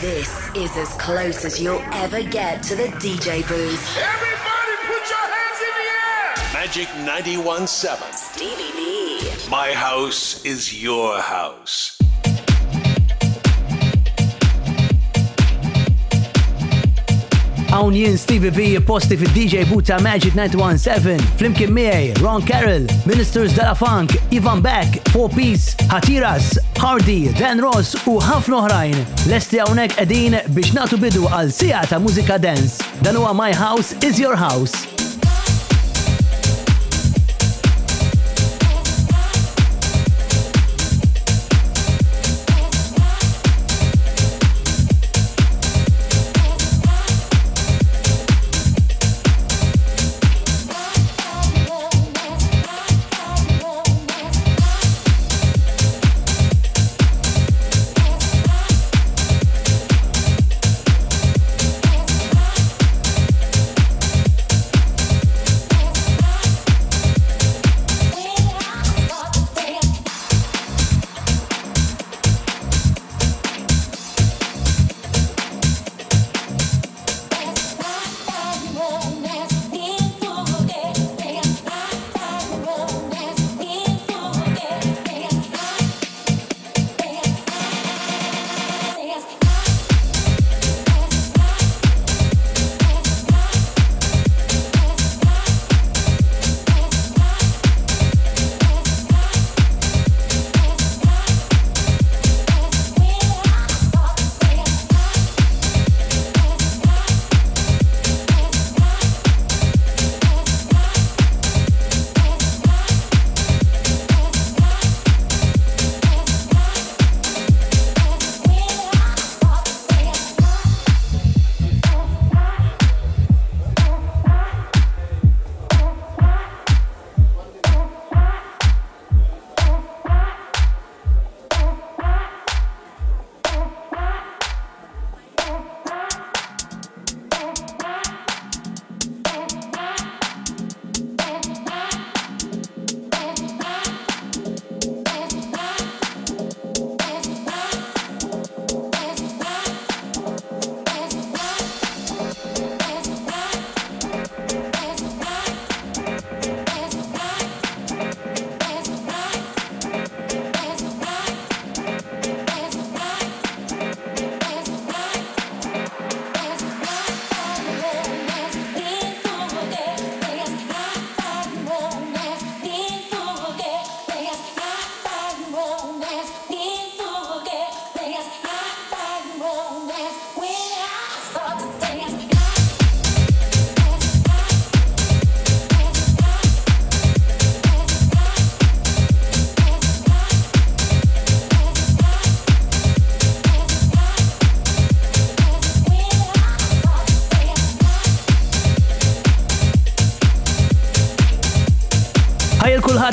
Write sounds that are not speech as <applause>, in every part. This is as close as you'll ever get to the DJ booth. Everybody put your hands in the air! Magic 91.7. Stevie B. My house is your house. Hawn jien Stevie V posti fi dj Buta Magic 917, Flimkin Mie, Ron Carroll, Ministers Della Funk, Ivan Beck, Four Piece, Hatiras, Hardy, Dan Ross u ħafna oħrajn. Lesti hawnhekk edin biex natu bidu għal sija ta' muzika dance. Dan huwa My House is Your House.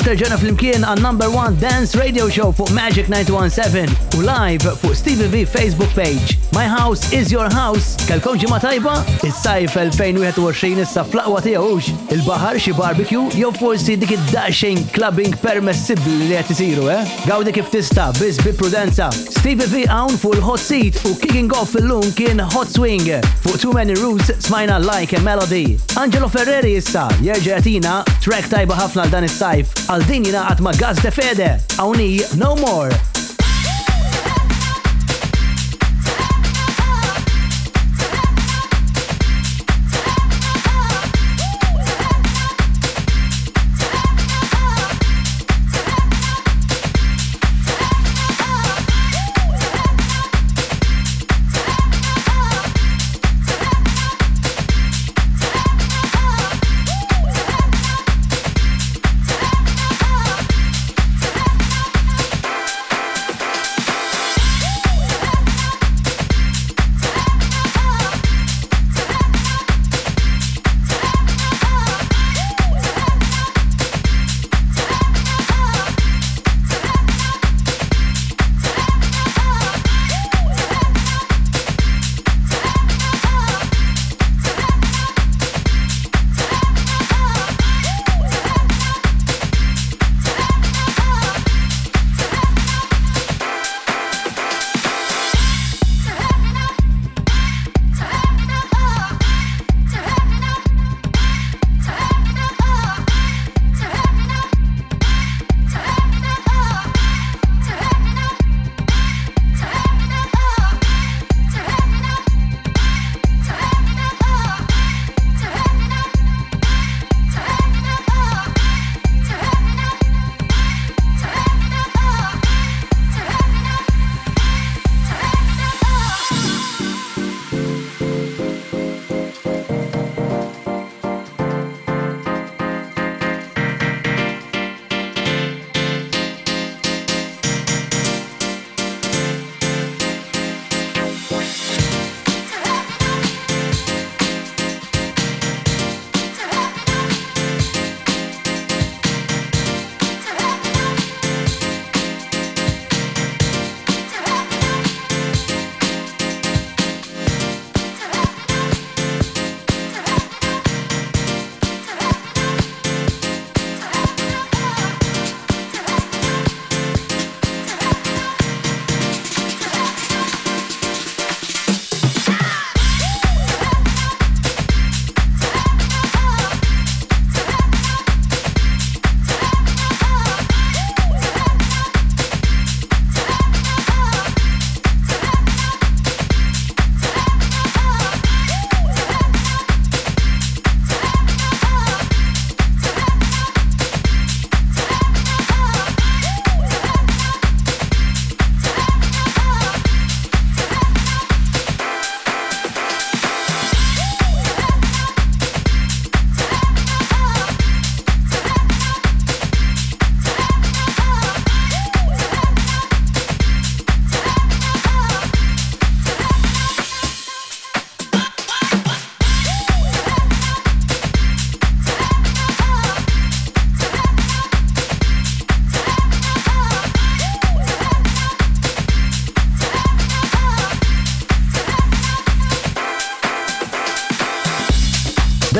terġena fl-imkien għal number one dance radio show for Magic 917 u live fuq Stevie V Facebook page. My House is Your House. Kalkom ġimma tajba? Is-sajf 2021 issa flaqwa tiegħux il-baħar xi barbecue jow forsi dik id-dashing clubbing permessibbli li qed isiru, eh? Gawdi kif tista' biss bi prudenza. Steve V għawn fuq hot seat u kicking off illum kien Hot Swing fuq Too Many Roots smajna Like a Melody. Angelo Ferreri issa jerġa' jagħtina track tajba ħafna għal dan is-sajf għal din jingħaqad ma' Gaz de Fede. Awni No More.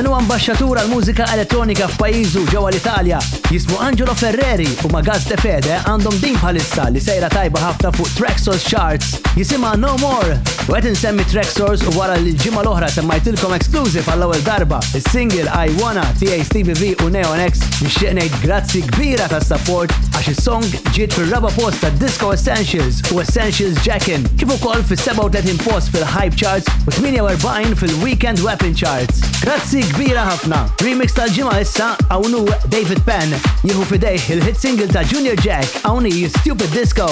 Dan huwa ambasċatur l mużika elettronika f'pajjiżu ġewwa l-Italja. Jismu Angelo Ferreri u Magaz de Fede għandhom din bħalissa li sejra tajba ħafna fuq Tracksource Charts jisima No More. U qed insemmi Tracksource u wara li l-ġimgħa l-oħra semmajtilkom exclusive għall-ewwel darba. Is-single I Wanna TA Stevie V u Neon X nixtieq ngħid grazzi kbira tas-support għax il-song ġiet fil-raba post ta' Disco Essentials u Essentials Jackin kif ukoll fil-37 post fil-Hype Charts u 48 fil-Weekend Weapon Charts. Grazzi kbira ħafna. Remix tal-ġimgħa issa għawnu David Penn jieħu fidejh il-hit single ta' Junior Jack għawni Stupid Disco.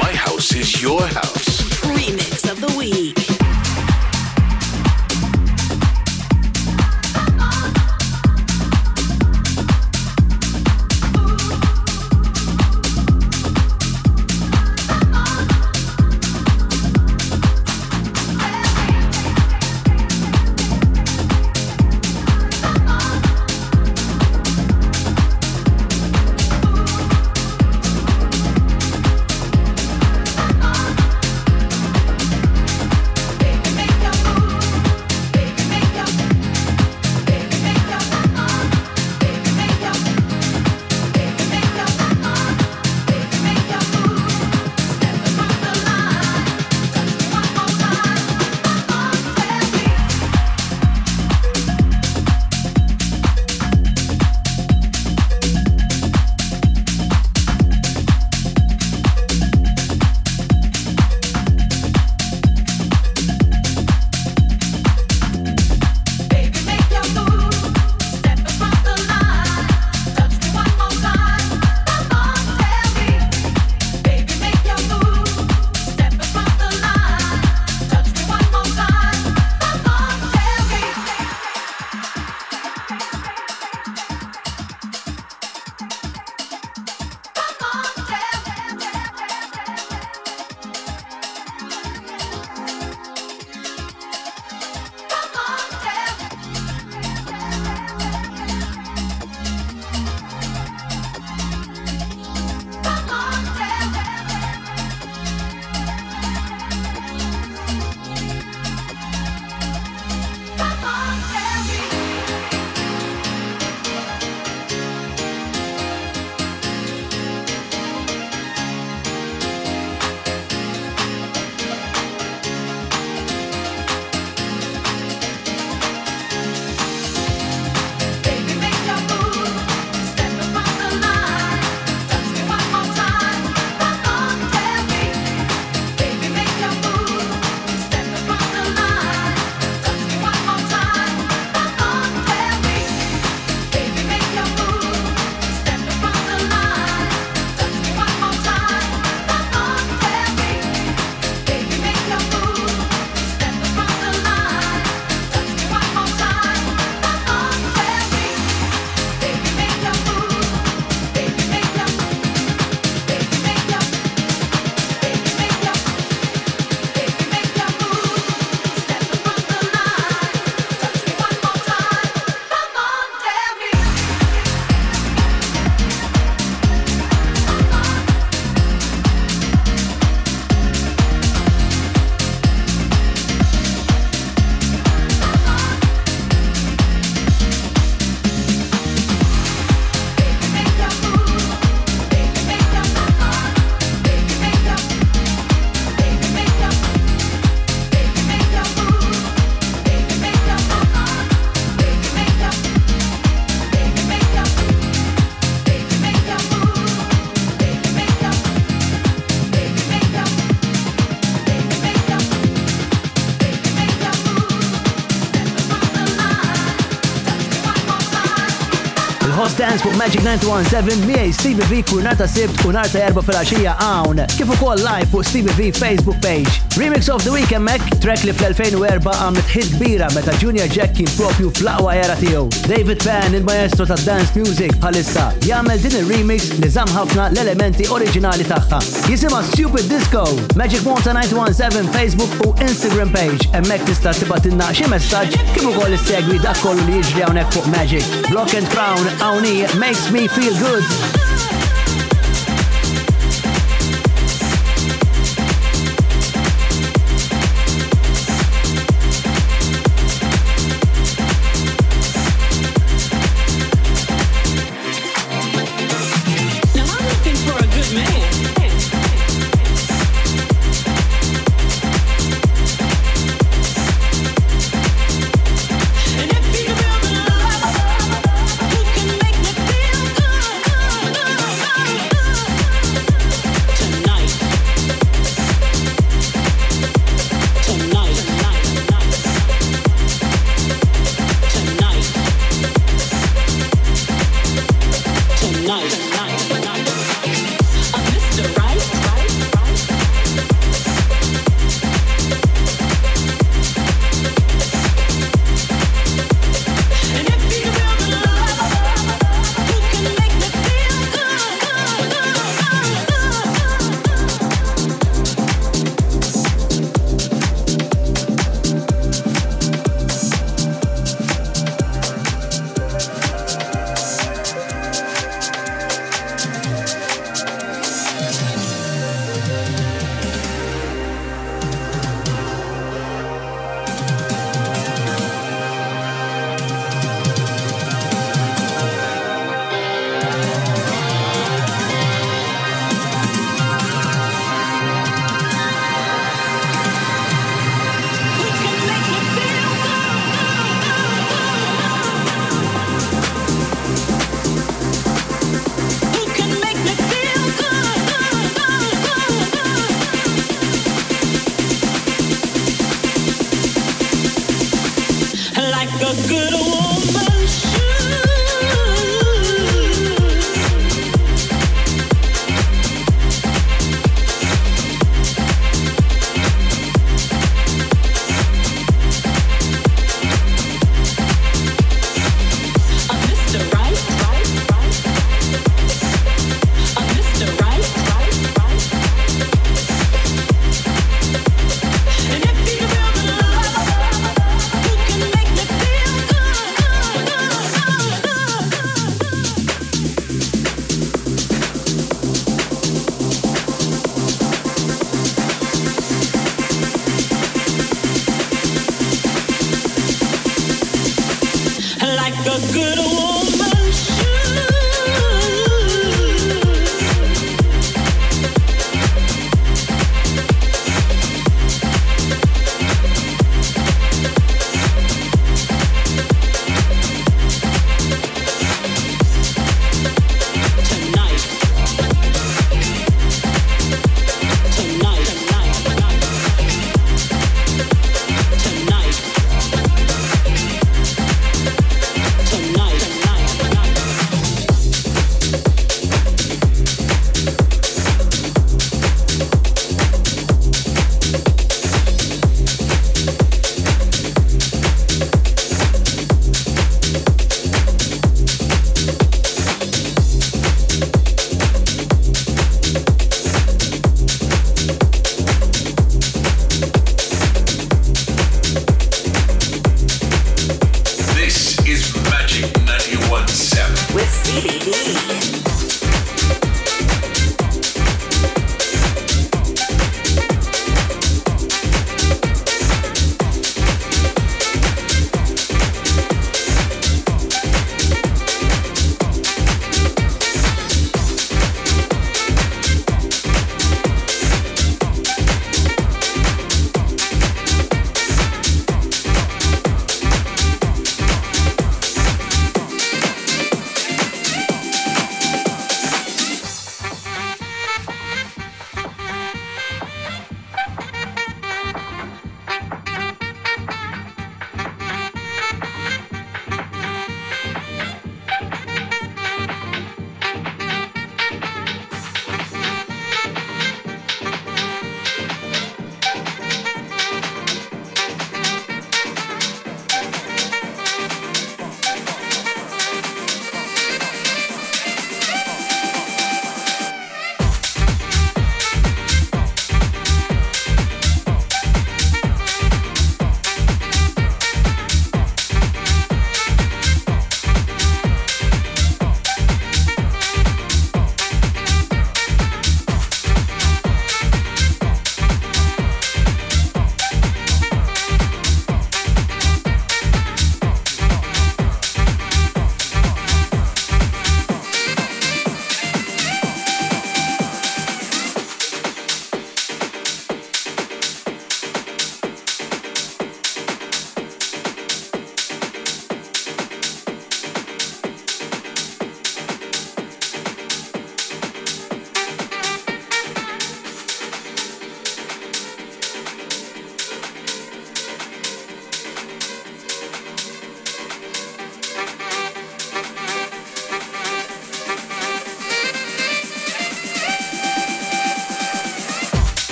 My house is your house. Remix of the week. Dance fuq Magic 917 miej Stevie V narta sibt u narta erba fil-axija għawn. Kif ukoll live fuq Stevie V Facebook page. Remix of the Weekend Mac, track li fl-2004 għamlet hit kbira meta Junior Jack kien propju fl-aqwa era tiegħu. David Pan, il-maestro ta' dance music bħalissa, jagħmel din il-remix li żamm ħafna l-elementi oriġinali tagħha. Jisima Stupid Disco, Magic Monta 917 Facebook u Instagram page, emmek tista' tibatilna xi messaġġ kif ukoll issegwi dak kollu li jiġri hawnhekk fuq Magic. Block and Crown hawnhekk makes me feel good.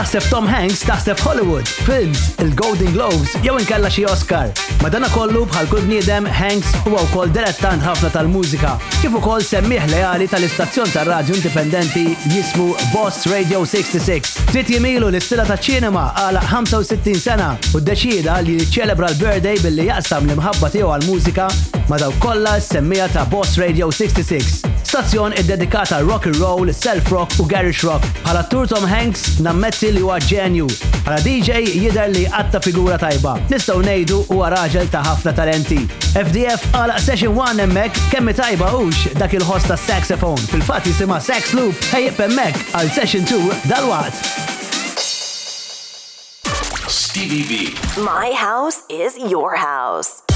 taħseb Tom Hanks, taħseb Hollywood, films, il-Golden Globes, jew inkella xi Oscar. Madana kollu bħal kull bniedem Hanks huwa wkoll dilettant ħafna tal-mużika, kif ukoll semmieħ leali tal-istazzjon tar-radju indipendenti jismu Boss Radio 66. Trid jimilu l-istila ta' ċinema għal 65 sena u ddeċida li jiċċelebra l-birthday billi jaqsam l-imħabba tiegħu għal-mużika ma' kollha semmija ta' Boss Radio 66. Stazzjon id-dedikata rock and roll, self-rock u garish rock. Bħala tur Tom Hanks nammetti li huwa ġenju. Bħala DJ jidher li għatta figura tajba. Nistgħu ngħidu huwa raġel ta' ħafna talenti. FDF għal session 1 hemmhekk kemm tajba hux dak il-ħosta saxophone. Fil-fatt jisimha Sax Loop ħejjeb hemmhekk għal session 2 dal-waqt. Stevie B. My house is your house.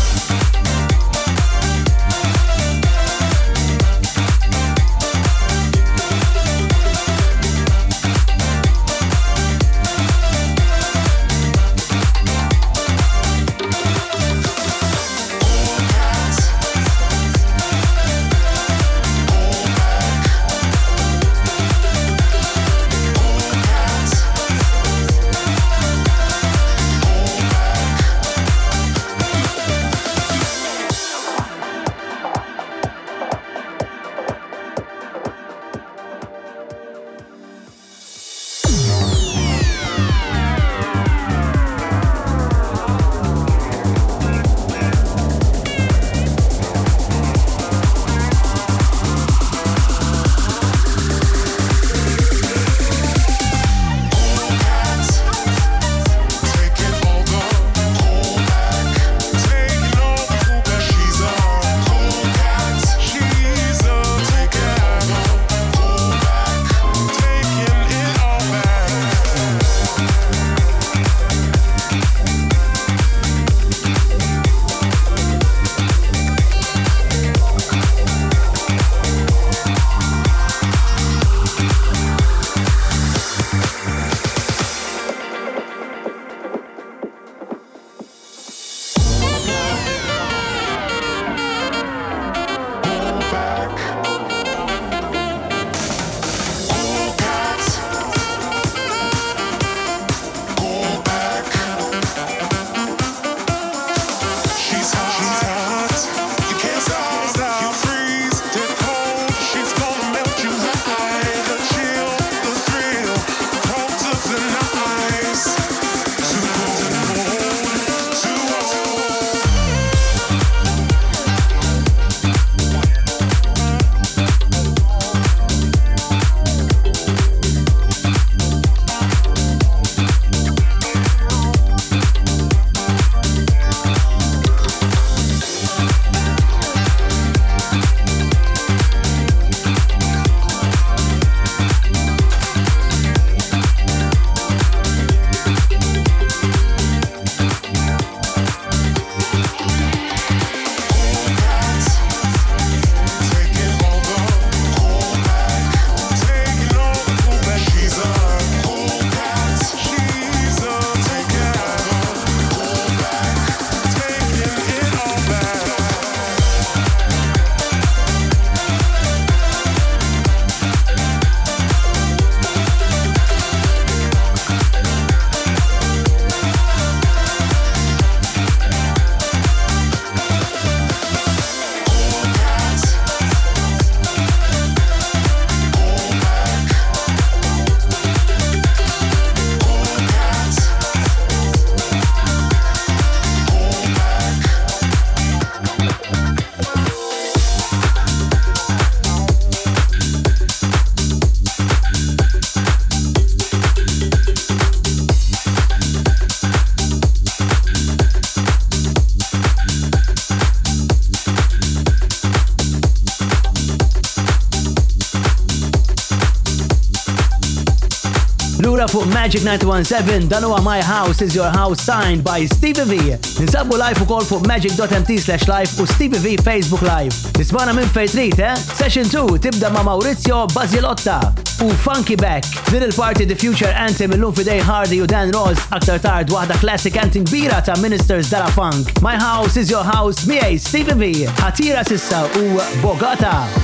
Magic 917 dan huwa My House is Your House signed by Stevie V. Ninsabu live kol fuq magic.mt slash live u Stevie V Facebook Live. Nismana minn trit, eh? Session 2 tibda ma' Maurizio Bazilotta u Funky Back. Little party The Future Anthem illum fidej Hardy u Dan Ross aktar tard waħda classic anthem bira ta' Ministers Dara Funk. My House is Your House miej Stevie V. Hatira sissa u Bogata.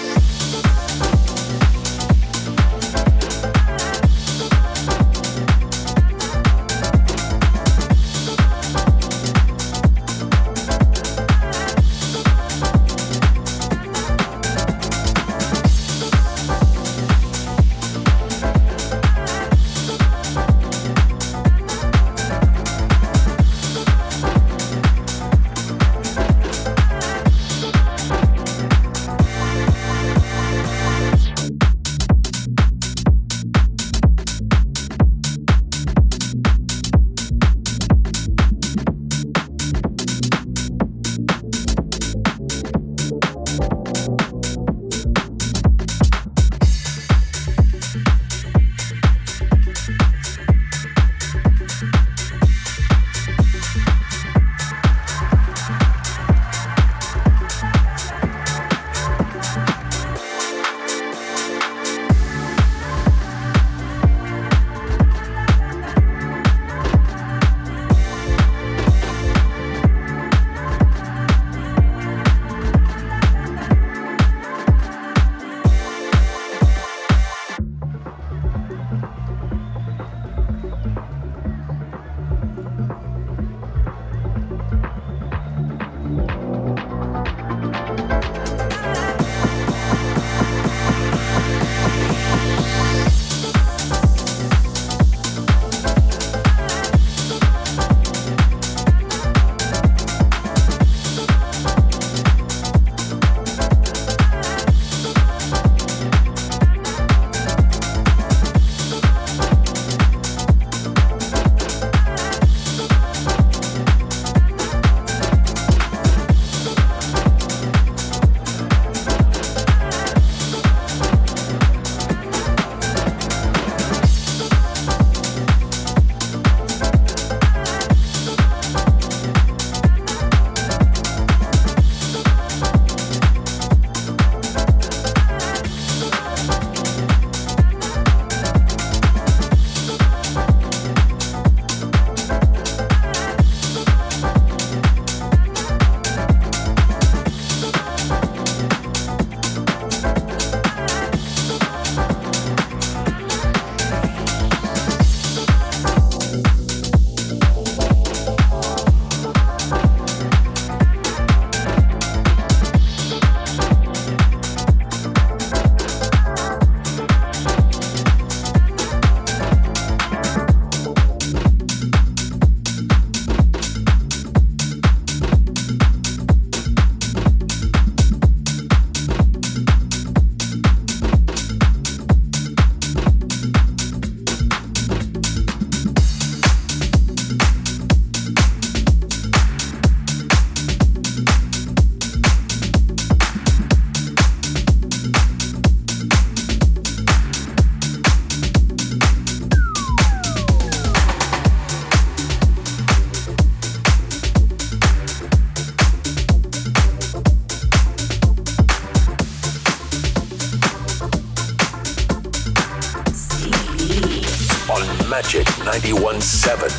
seven.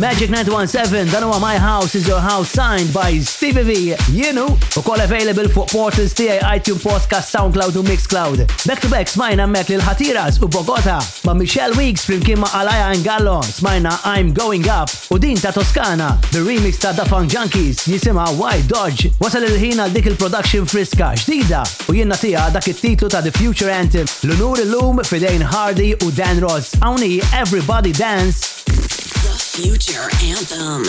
Magic 917, dan huwa My House is Your House signed by Stevie V, jienu, u kol available fuq portals TA, iTunes Podcast, SoundCloud u Mixcloud. Back to back smajna mek lil ħatiras u Bogota ma' Michelle Weeks flimkien ma' Alaya Ngallo smajna I'm Going Up u din ta' Toskana, the remix ta' Da Funk Junkies jisima Why Dodge, wasal il ħina dik il-production friska ġdida u jenna tija dak il titlu ta' The Future Anthem l-unur l lum fidejn Hardy u Dan Ross. għawni Everybody Dance Future Anthem.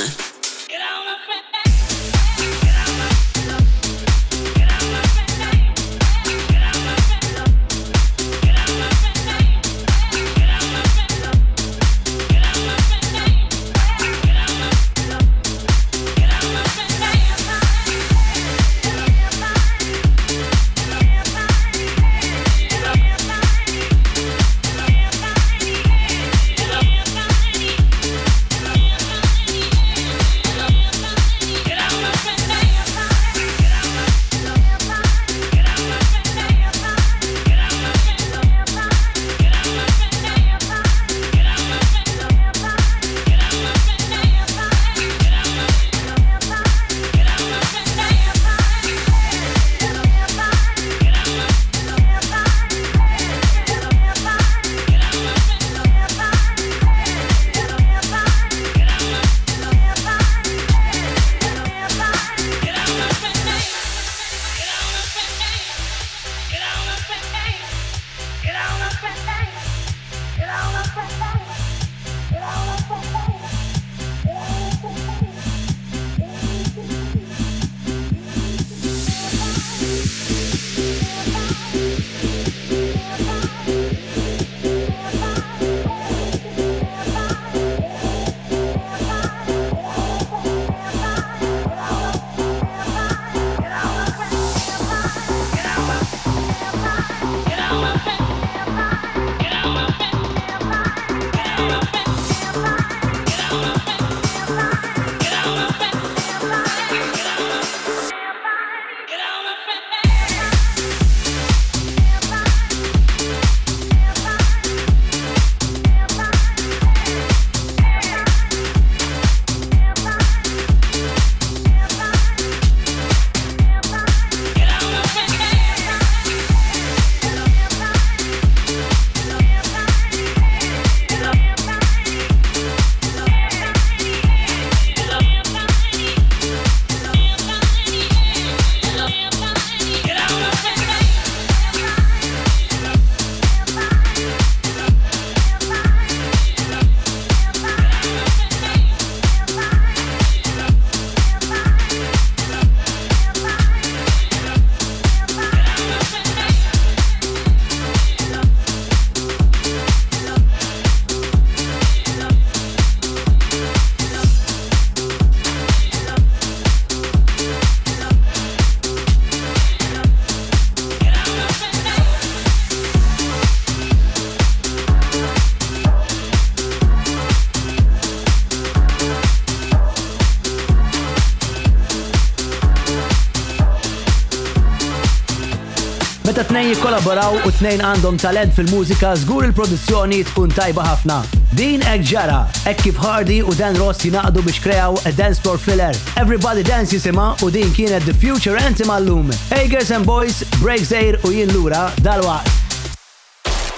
meta t-nejn jikollaboraw u t-nejn għandhom talent fil-mużika zgur il-produzzjoni tkun tajba ħafna. Din ek ġara, ek kif Hardy u Dan Ross jinaqdu biex krejaw a dance floor filler. Everybody Dance jisima u din kienet The Future Anthem għallum. Hey girls and boys, break zair u jien lura dal-waqt.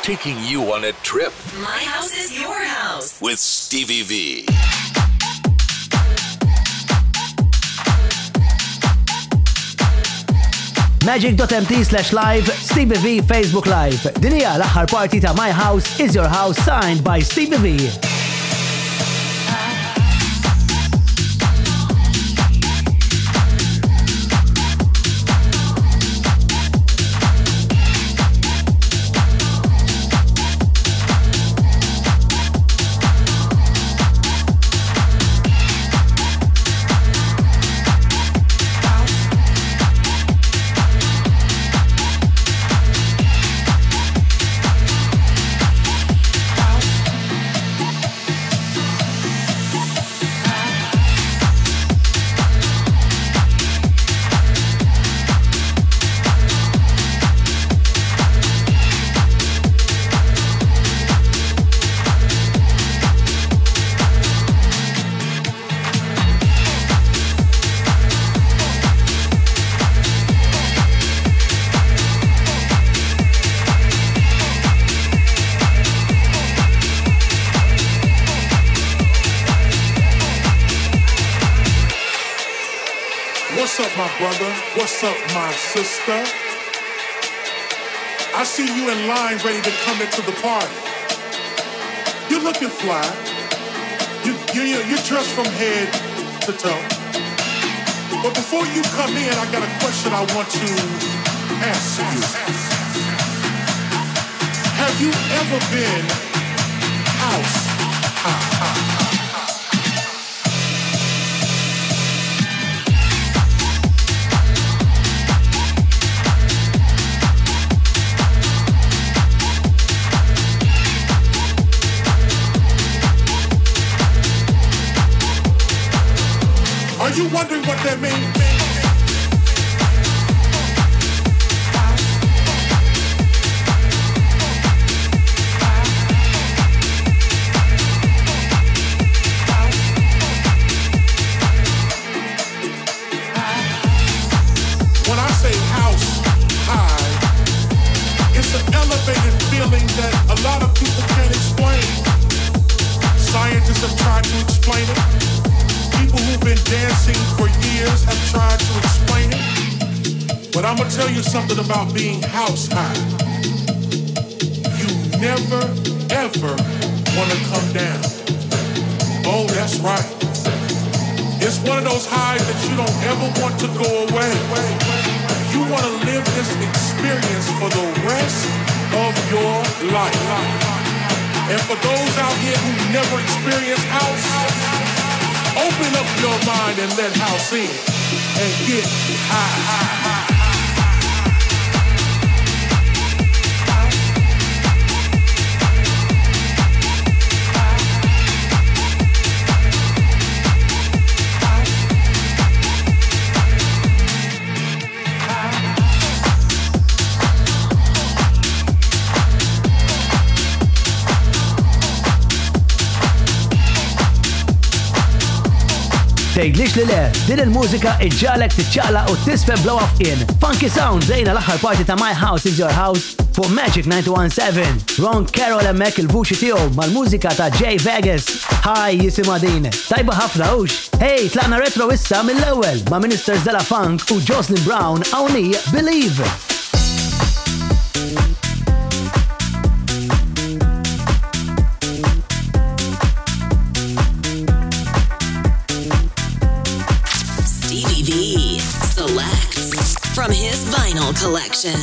Taking you on a trip. My house is your house. With Stevie V. magic.mt slash live, Stevie V Facebook Live. Dinija l party ta' My House is Your House signed by Stevie V. What's up, my brother? What's up, my sister? I see you in line ready to come into the party. You're looking fly. You, you, you're dressed from head to toe. But before you come in, I got a question I want to ask you. Have you ever been house you wondering what that means? I'm gonna tell you something about being house high. You never, ever wanna come down. Oh, that's right. It's one of those highs that you don't ever want to go away. You wanna live this experience for the rest of your life. And for those out here who never experienced house, open up your mind and let house in and get high. high, high. tgħidlix li le, din il-mużika iġġalek t-ċala u t tisfem blow up in. Funky Sound zejna l axħar parti ta' My House is Your House for Magic 917. Ron Carroll emmek il-vuċi tiegħu mal-mużika ta' Jay Vegas. Hi jisima din. Tajba ħafna ux. Hey, tlana retro issa mill ewel ma' Ministers Della Funk u Jocelyn Brown għawni Believe. Collection.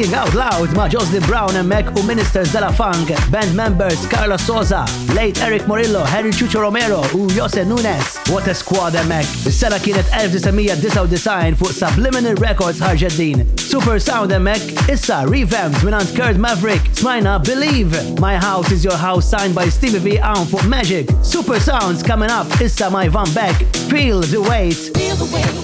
Singing Out Loud ma' Jocelyn Brown e and emmek u Ministers della Funk, band members Carla Sosa, late Eric Morillo, Henry Chucho Romero u Jose Nunes. What a squad emmek. Is-sena kienet 1999 fuq Subliminal Records ħarġet Super Sound emmek issa revamped minant Kurt Maverick, smajna Believe. My House is Your House signed by Stevie V Aun fuq Magic. Super Sounds coming up issa my Van Beck. Feel the weight. Feel the weight.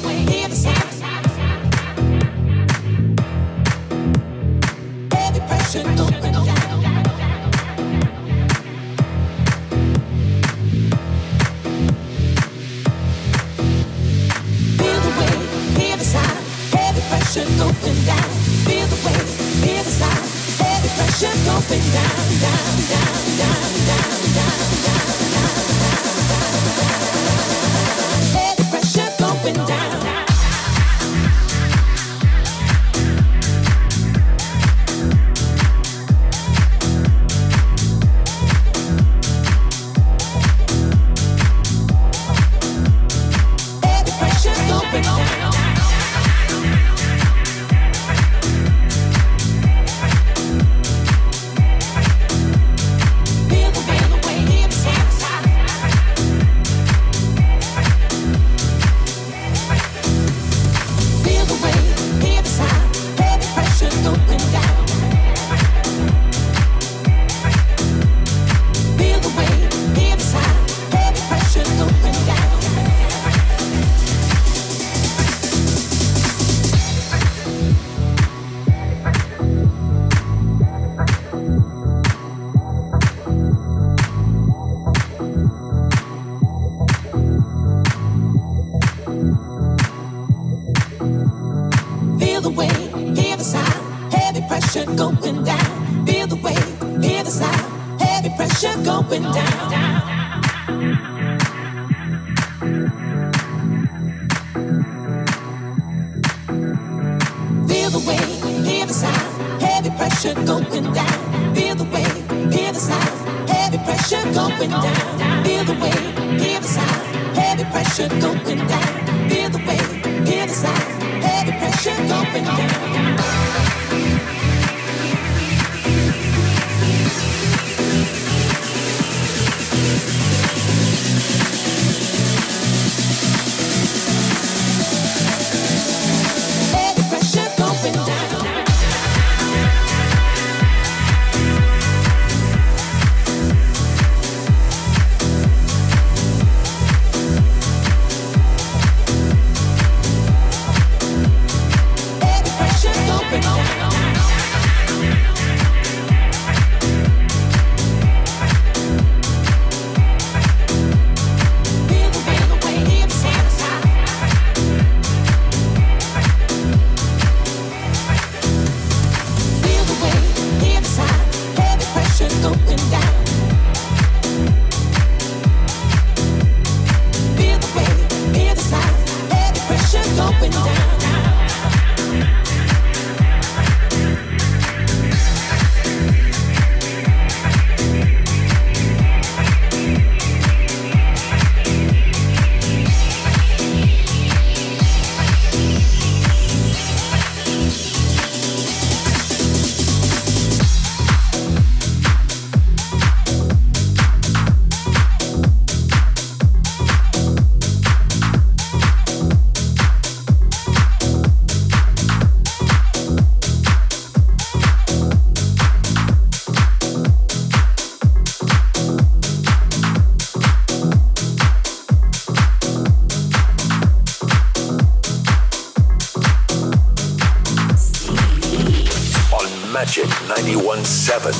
seven.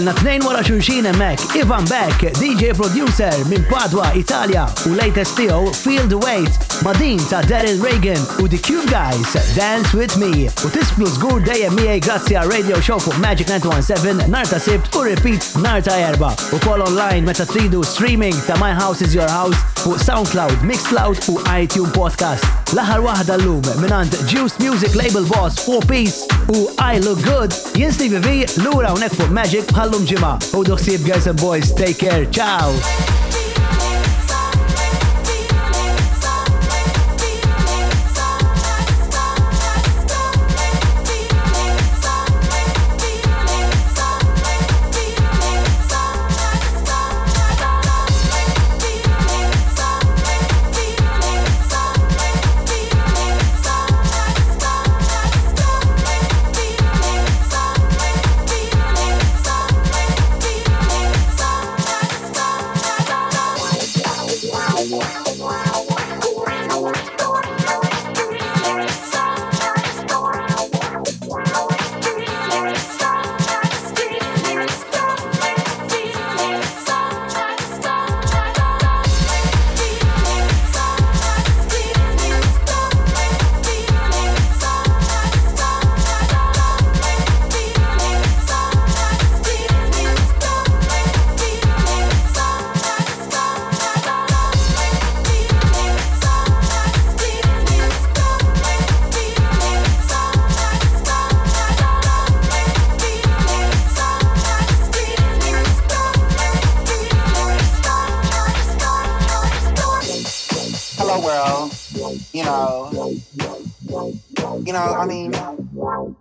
kellna tnejn wara xulxin emmek, Ivan Beck, DJ producer minn Padua, Italia, u latest tiegħu Field Weight ma' din ta' Daryl Reagan u The Cube Guys Dance With Me u tisplu zgur dejjem miej grazzi għal radio show fuq Magic 917 narta sibt u repeat narta erba u kol online meta tridu streaming ta' My House Is Your House fuq SoundCloud, Mixcloud u iTunes Podcast. L-aħħar waħda llum minant Juice Music Label Boss 4 Piece u I Look Good jien Stevie V lura hawnhekk fuq Magic bħallum ġimgħa. U doħsieb guys and boys, take care, ciao!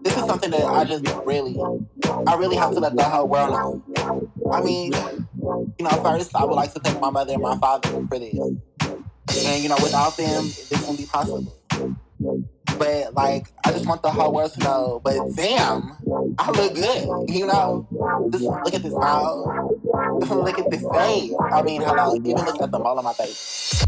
This is something that I just really, I really have to let the whole world know. I mean, you know, first I would like to thank my mother and my father for this. And you know, without them, this wouldn't be possible. But like, I just want the whole world to know. But damn, I look good. You know, just look at this smile. <laughs> look at this face. I mean, hello. Even look at the ball on my face.